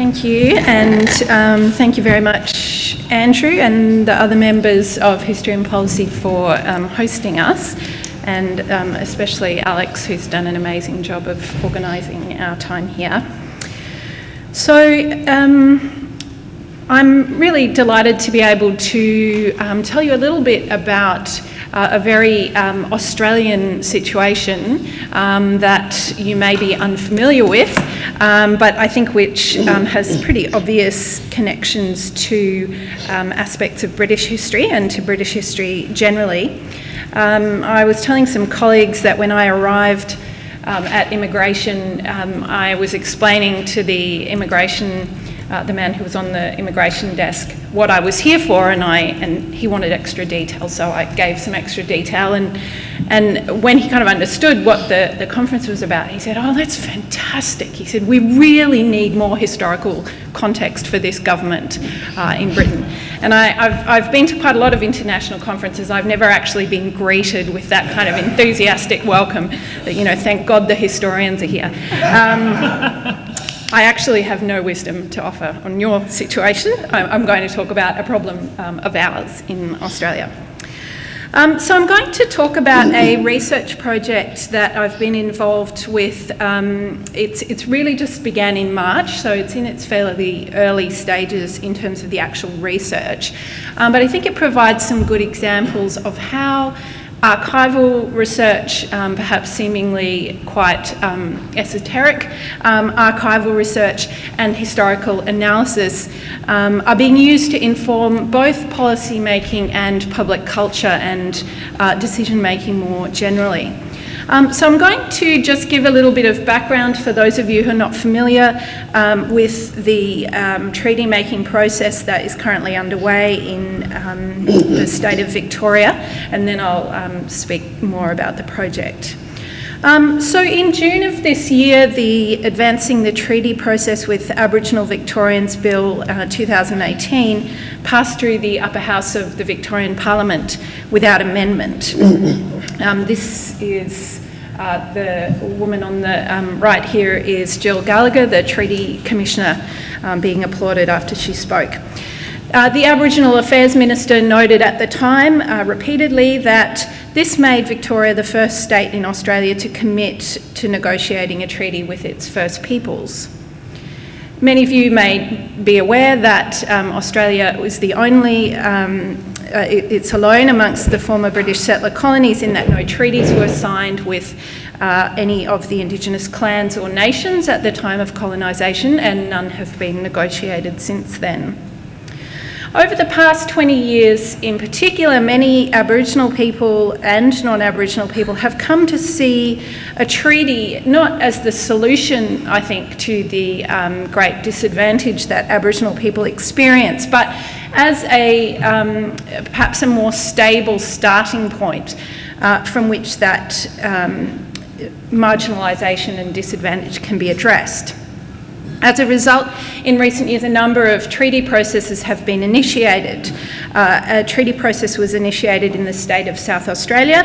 Thank you, and um, thank you very much, Andrew, and the other members of History and Policy for um, hosting us, and um, especially Alex, who's done an amazing job of organising our time here. So, um, I'm really delighted to be able to um, tell you a little bit about uh, a very um, Australian situation um, that you may be unfamiliar with, um, but I think which um, has pretty obvious connections to um, aspects of British history and to British history generally. I was telling some colleagues that when I arrived at immigration, I was explaining to the immigration uh, the man who was on the immigration desk what I was here for, and I and he wanted extra detail, so I gave some extra detail. And and when he kind of understood what the, the conference was about, he said, "Oh, that's fantastic." He said, "We really need more historical context for this government uh, in Britain." And I, have I've been to quite a lot of international conferences. I've never actually been greeted with that kind of enthusiastic welcome. That you know, thank God the historians are here. Um, I actually have no wisdom to offer on your situation. I'm going to talk about a problem um, of ours in Australia. Um, so, I'm going to talk about a research project that I've been involved with. Um, it's, it's really just began in March, so it's in its fairly early stages in terms of the actual research. Um, but I think it provides some good examples of how archival research, um, perhaps seemingly quite um, esoteric, um, archival research and historical analysis um, are being used to inform both policy making and public culture and uh, decision making more generally. Um, so I'm going to just give a little bit of background for those of you who are not familiar um, with the um, treaty making process that is currently underway in um, the state of Victoria, and then I'll um, speak more about the project. Um, so, in June of this year, the Advancing the Treaty Process with Aboriginal Victorians Bill uh, 2018 passed through the upper house of the Victorian Parliament without amendment. Um, this is uh, the woman on the um, right here is Jill Gallagher, the Treaty Commissioner, um, being applauded after she spoke. Uh, the Aboriginal Affairs Minister noted at the time uh, repeatedly that this made Victoria the first state in Australia to commit to negotiating a treaty with its First Peoples. Many of you may be aware that um, Australia was the only um, uh, it, it's alone amongst the former British settler colonies in that no treaties were signed with uh, any of the Indigenous clans or nations at the time of colonisation, and none have been negotiated since then. Over the past 20 years, in particular, many Aboriginal people and non Aboriginal people have come to see a treaty not as the solution, I think, to the um, great disadvantage that Aboriginal people experience, but as a um, perhaps a more stable starting point uh, from which that um, marginalisation and disadvantage can be addressed. As a result, in recent years, a number of treaty processes have been initiated. Uh, a treaty process was initiated in the state of South Australia,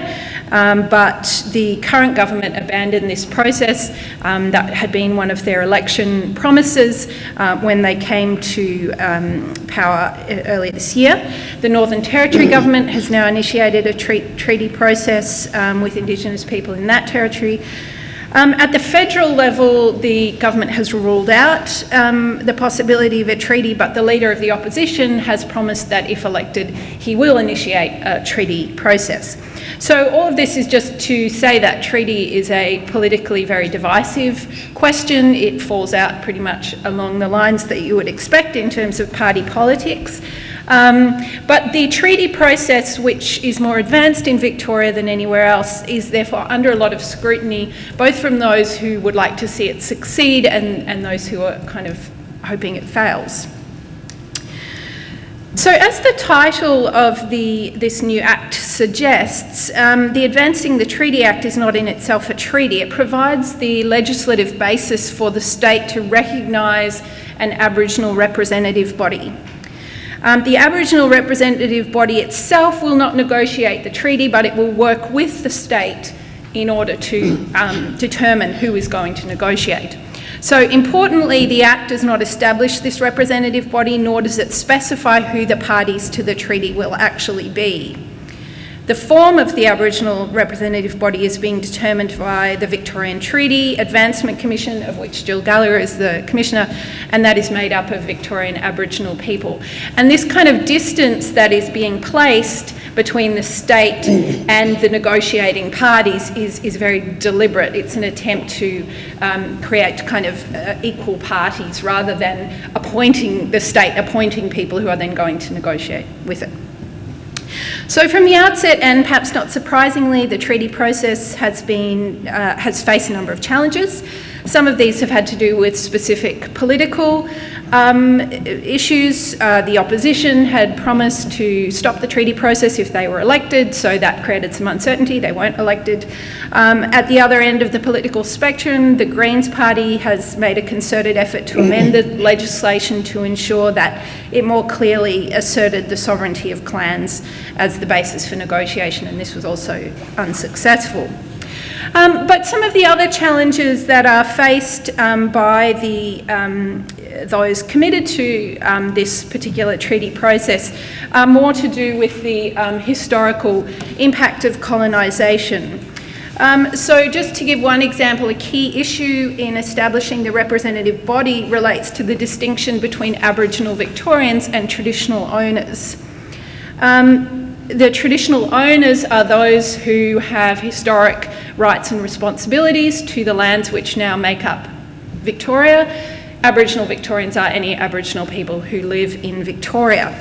um, but the current government abandoned this process. Um, that had been one of their election promises uh, when they came to um, power earlier this year. The Northern Territory government has now initiated a tre- treaty process um, with Indigenous people in that territory. Um, at the federal level, the government has ruled out um, the possibility of a treaty, but the leader of the opposition has promised that if elected, he will initiate a treaty process. So, all of this is just to say that treaty is a politically very divisive question. It falls out pretty much along the lines that you would expect in terms of party politics. Um, but the treaty process, which is more advanced in Victoria than anywhere else, is therefore under a lot of scrutiny, both from those who would like to see it succeed and, and those who are kind of hoping it fails. So, as the title of the, this new act suggests, um, the Advancing the Treaty Act is not in itself a treaty. It provides the legislative basis for the state to recognise an Aboriginal representative body. Um, the Aboriginal representative body itself will not negotiate the treaty, but it will work with the state in order to um, determine who is going to negotiate. So, importantly, the Act does not establish this representative body, nor does it specify who the parties to the treaty will actually be. The form of the Aboriginal representative body is being determined by the Victorian Treaty Advancement Commission, of which Jill Gallagher is the commissioner, and that is made up of Victorian Aboriginal people. And this kind of distance that is being placed between the state and the negotiating parties is, is very deliberate. It's an attempt to um, create kind of uh, equal parties rather than appointing the state, appointing people who are then going to negotiate with it. So, from the outset, and perhaps not surprisingly, the treaty process has been uh, has faced a number of challenges. Some of these have had to do with specific political um, issues. Uh, the opposition had promised to stop the treaty process if they were elected, so that created some uncertainty. They weren't elected. Um, at the other end of the political spectrum, the Greens Party has made a concerted effort to amend the legislation to ensure that it more clearly asserted the sovereignty of clans as the basis for negotiation, and this was also unsuccessful. Um, but some of the other challenges that are faced um, by the, um, those committed to um, this particular treaty process are more to do with the um, historical impact of colonisation. Um, so, just to give one example, a key issue in establishing the representative body relates to the distinction between Aboriginal Victorians and traditional owners. Um, the traditional owners are those who have historic rights and responsibilities to the lands which now make up Victoria. Aboriginal Victorians are any Aboriginal people who live in Victoria.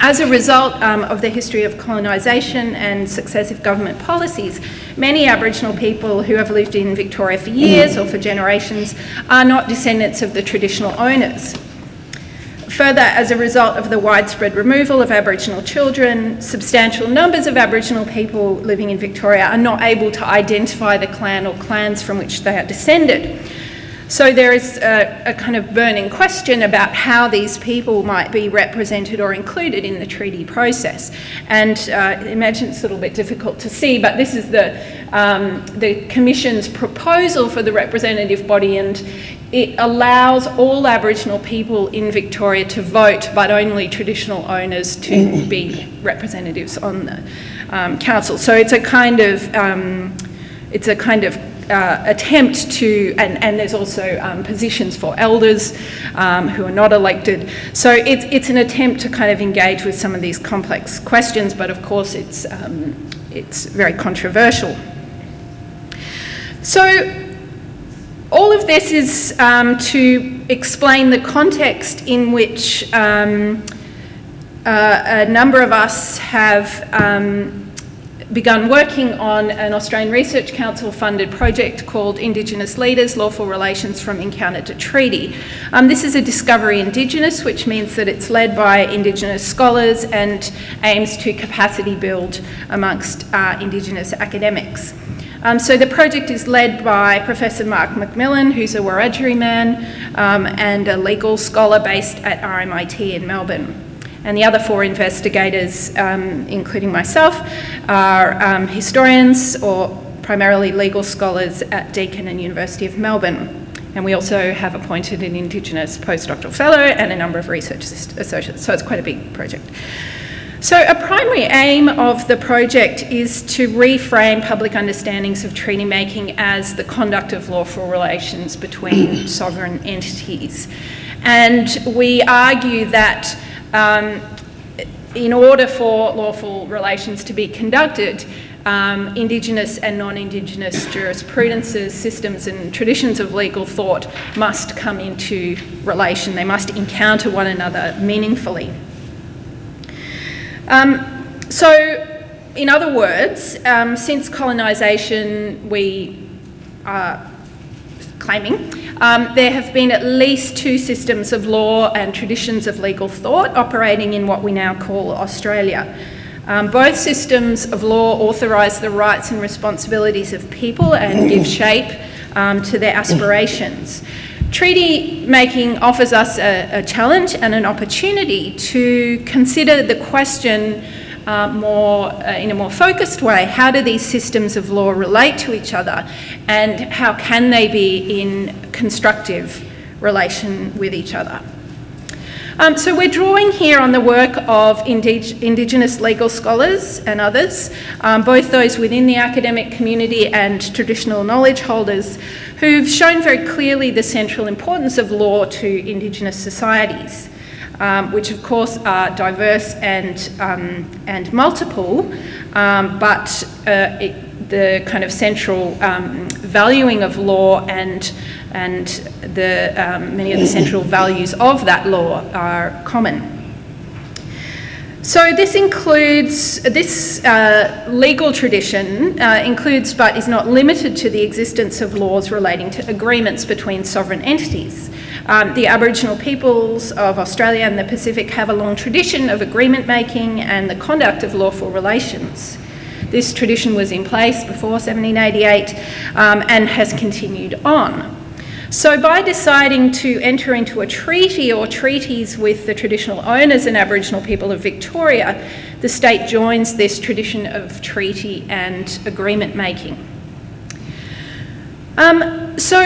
As a result um, of the history of colonisation and successive government policies, many Aboriginal people who have lived in Victoria for years or for generations are not descendants of the traditional owners. Further, as a result of the widespread removal of Aboriginal children, substantial numbers of Aboriginal people living in Victoria are not able to identify the clan or clans from which they are descended. So there is a, a, kind of burning question about how these people might be represented or included in the treaty process. And uh, imagine it's a little bit difficult to see, but this is the, um, the Commission's proposal for the representative body, and it allows all Aboriginal people in Victoria to vote, but only traditional owners to be representatives on the um, council. So it's a kind of um, it's a kind of uh, attempt to, and, and there's also um, positions for elders um, who are not elected. So it's, it's an attempt to kind of engage with some of these complex questions, but of course it's, um, it's very controversial. So all of this is um, to explain the context in which um, uh, a number of us have um, begun working on an Australian Research Council funded project called Indigenous Leaders Lawful Relations from Encounter to Treaty. Um, this is a Discovery Indigenous, which means that it's led by Indigenous scholars and aims to capacity build amongst uh, Indigenous academics. Um, so the project is led by Professor Mark McMillan, who's a Wiradjuri man um, and a legal scholar based at RMIT in Melbourne. And the other four investigators, um, including myself, are um, historians or primarily legal scholars at Deakin and University of Melbourne. And we also have appointed an Indigenous postdoctoral fellow and a number of research associates. So it's quite a big project. So, a primary aim of the project is to reframe public understandings of treaty making as the conduct of lawful relations between sovereign entities. And we argue that um, in order for lawful relations to be conducted, um, Indigenous and non Indigenous jurisprudences, systems, and traditions of legal thought must come into relation. They must encounter one another meaningfully. Um, so, in other words, um, since colonisation, we are claiming, um, there have been at least two systems of law and traditions of legal thought operating in what we now call Australia. Um, both systems of law authorise the rights and responsibilities of people and give shape um, to their aspirations. Treaty making offers us a, a, challenge and an opportunity to consider the question uh, more uh, in a more focused way how do these systems of law relate to each other and how can they be in constructive relation with each other. Um, so we're drawing here on the work of indig- Indigenous legal scholars and others, um, both those within the academic community and traditional knowledge holders, who've shown very clearly the central importance of law to Indigenous societies. Um, which of course are diverse and, um, and multiple, um, but uh, it, the kind of central um, valuing of law and and the, um, many of the central values of that law are common. So this includes, this uh, legal tradition uh, includes but is not limited to the existence of laws relating to agreements between sovereign entities. Um, the Aboriginal peoples of Australia and the Pacific have a long tradition of agreement making and the conduct of lawful relations. This tradition was in place before 1788 um, and has continued on. So, by deciding to enter into a treaty or treaties with the traditional owners and Aboriginal people of Victoria, the state joins this tradition of treaty and agreement making. Um, so,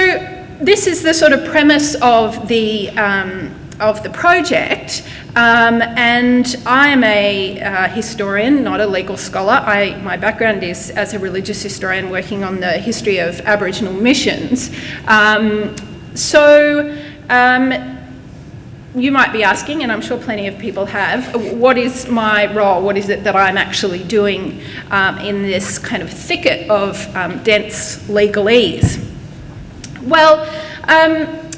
this is the sort of premise of the um, of the project, um, and I am a uh, historian, not a legal scholar. I, my background is as a religious historian working on the history of Aboriginal missions. Um, so, um, you might be asking, and I'm sure plenty of people have, what is my role? What is it that I'm actually doing um, in this kind of thicket of um, dense legalese? Well, um,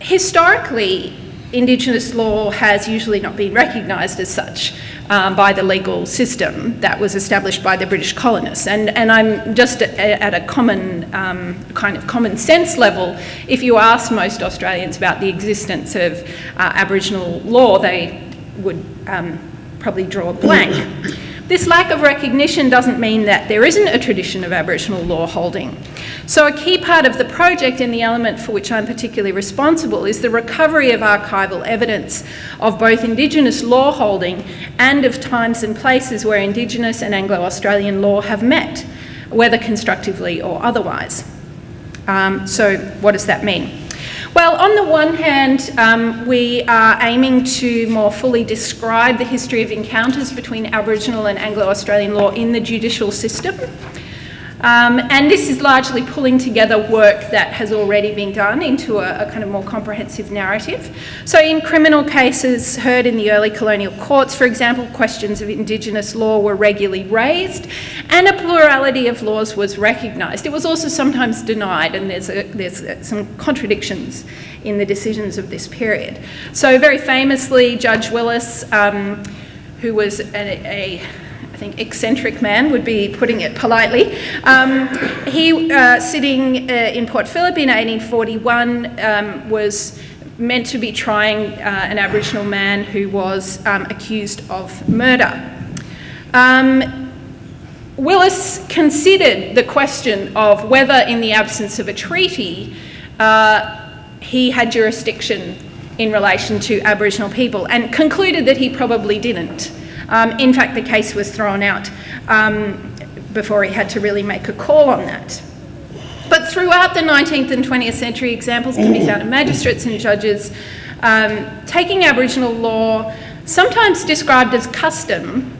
historically, Indigenous law has usually not been recognised as such um, by the legal system that was established by the British colonists. And, and I'm just at, at a common, um, kind of common sense level, if you ask most Australians about the existence of uh, Aboriginal law, they would um, probably draw a blank. This lack of recognition doesn't mean that there isn't a tradition of Aboriginal law holding. So, a key part of the project and the element for which I'm particularly responsible is the recovery of archival evidence of both Indigenous law holding and of times and places where Indigenous and Anglo Australian law have met, whether constructively or otherwise. Um, so, what does that mean? Well, on the one hand, um, we are aiming to more fully describe the history of encounters between Aboriginal and Anglo Australian law in the judicial system. Um, and this is largely pulling together work that has already been done into a, a, kind of more comprehensive narrative. So, in criminal cases heard in the early colonial courts, for example, questions of Indigenous law were regularly raised, and a plurality of laws was recognised. It was also sometimes denied, and there's, a, there's some contradictions in the decisions of this period. So, very famously, Judge Willis, um, who was a, a think eccentric man would be putting it politely. Um, he, uh, sitting uh, in Port Phillip in 1841, um, was meant to be trying uh, an Aboriginal man who was um, accused of murder. Um, Willis considered the question of whether, in the absence of a treaty, uh, he had jurisdiction in relation to Aboriginal people and concluded that he probably didn't. Um, in fact, the case was thrown out um, before he had to really make a call on that. But throughout the 19th and 20th century, examples can be found of magistrates and judges um, taking Aboriginal law, sometimes described as custom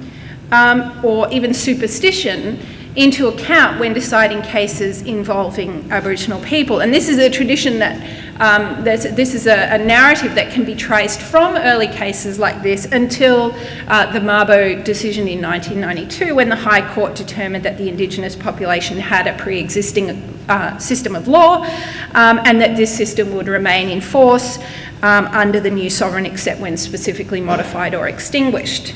um, or even superstition, into account when deciding cases involving Aboriginal people. And this is a tradition that, um, this is a, a, narrative that can be traced from early cases like this until uh, the Mabo decision in 1992, when the High Court determined that the Indigenous population had a pre existing uh, system of law um, and that this system would remain in force um, under the new sovereign except when specifically modified or extinguished.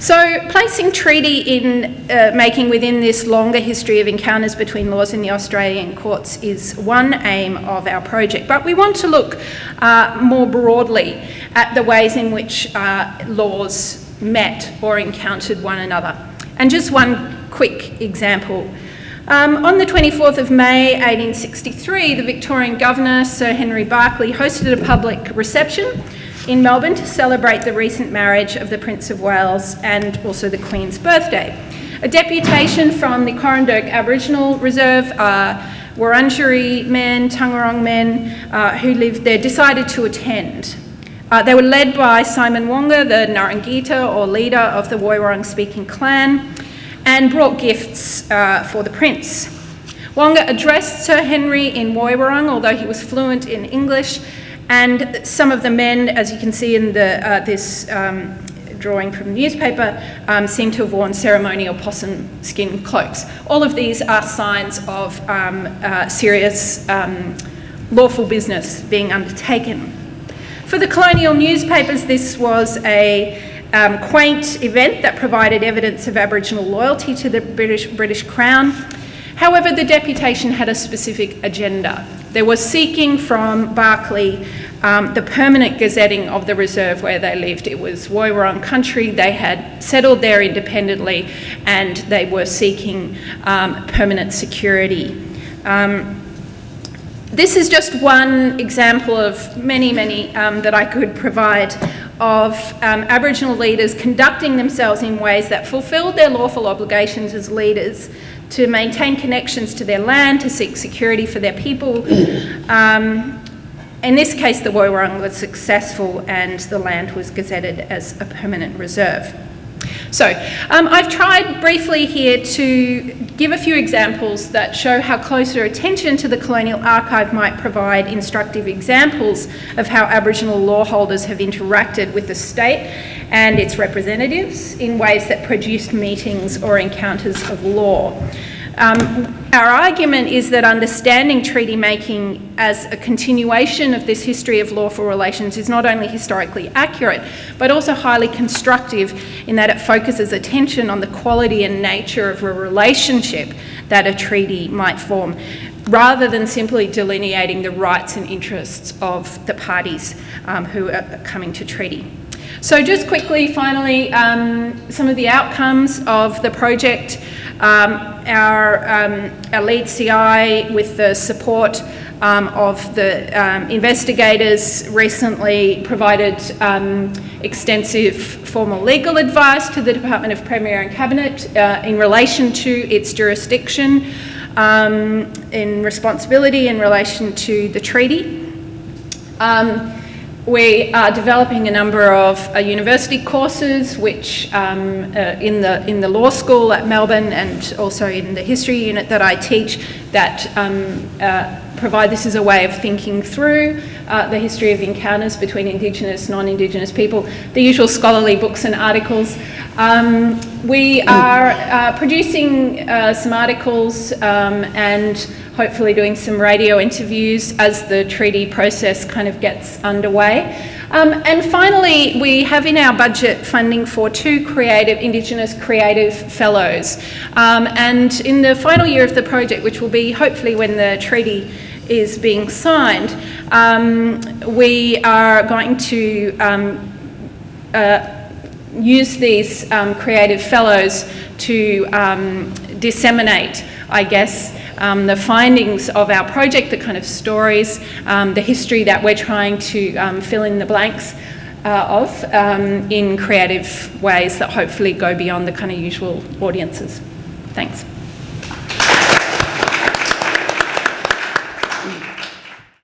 So, placing treaty in uh, making within this longer history of encounters between laws in the Australian courts is one aim of our project, but we want to look uh, more broadly at the ways in which uh, laws met or encountered one another. And just one quick example. Um, on the 24th of May 1863, the Victorian Governor, Sir Henry Barkly, hosted a public reception in Melbourne to celebrate the recent marriage of the Prince of Wales and also the Queen's birthday. A deputation from the Coranderrk Aboriginal Reserve, uh, Wurundjeri men, Taungurung men uh, who lived there decided to attend. Uh, they were led by Simon Wonga, the Ngurungaeta or leader of the Woiwurrung speaking clan, and brought gifts uh, for the prince. Wonga addressed Sir Henry in Woiwurrung, although he was fluent in English, and some of the men, as you can see in the, uh, this um, drawing from the newspaper, um, seem to have worn ceremonial possum skin cloaks. All of these are signs of um, uh, serious um, lawful business being undertaken. For the colonial newspapers, this was a um, quaint event that provided evidence of Aboriginal loyalty to the British, British Crown. However, the deputation had a specific agenda. They were seeking from Barkly um, the permanent gazetting of the reserve where they lived. It was Woiwurrung country, they had settled there independently and they were seeking um, permanent security. Um, this is just one example of many, many um, that I could provide of um, Aboriginal leaders conducting themselves in ways that fulfilled their lawful obligations as leaders to maintain connections to their land, to seek security for their people. Um, in this case, the Woiwurrung was successful and the land was gazetted as a permanent reserve. So, um, I've tried briefly here to give a few examples that show how closer attention to the colonial archive might provide instructive examples of how Aboriginal law holders have interacted with the state and its representatives in ways that produced meetings or encounters of law. Um, our argument is that understanding treaty making as a continuation of this history of lawful relations is not only historically accurate, but also highly constructive in that it focuses attention on the quality and nature of a relationship that a treaty might form, rather than simply delineating the rights and interests of the parties um, who are coming to treaty. So, just quickly, finally, um, some of the outcomes of the project. Um, our, um, our lead CI, with the support um, of the um, investigators, recently provided um, extensive formal legal advice to the Department of Premier and Cabinet uh, in relation to its jurisdiction, um, in responsibility in relation to the treaty. We are developing a number of uh, university courses, which um, uh, in the in the law school at Melbourne and also in the history unit that I teach, that um, uh, provide this as a way of thinking through uh, the history of encounters between Indigenous, non-Indigenous people, the usual scholarly books and articles. Um, we are uh, producing uh, some articles um, and hopefully doing some radio interviews as the treaty process kind of gets underway. Um, and finally, we have in our budget funding for two creative, Indigenous creative fellows. Um, and in the final year of the project, which will be hopefully when the treaty is being signed, um, we are going to um, uh, use these um, creative fellows to um, disseminate, I guess, um, the findings of our project, the kind of stories, um, the history that we're trying to um, fill in the blanks uh, of um, in creative ways that hopefully go beyond the kind of usual audiences. Thanks.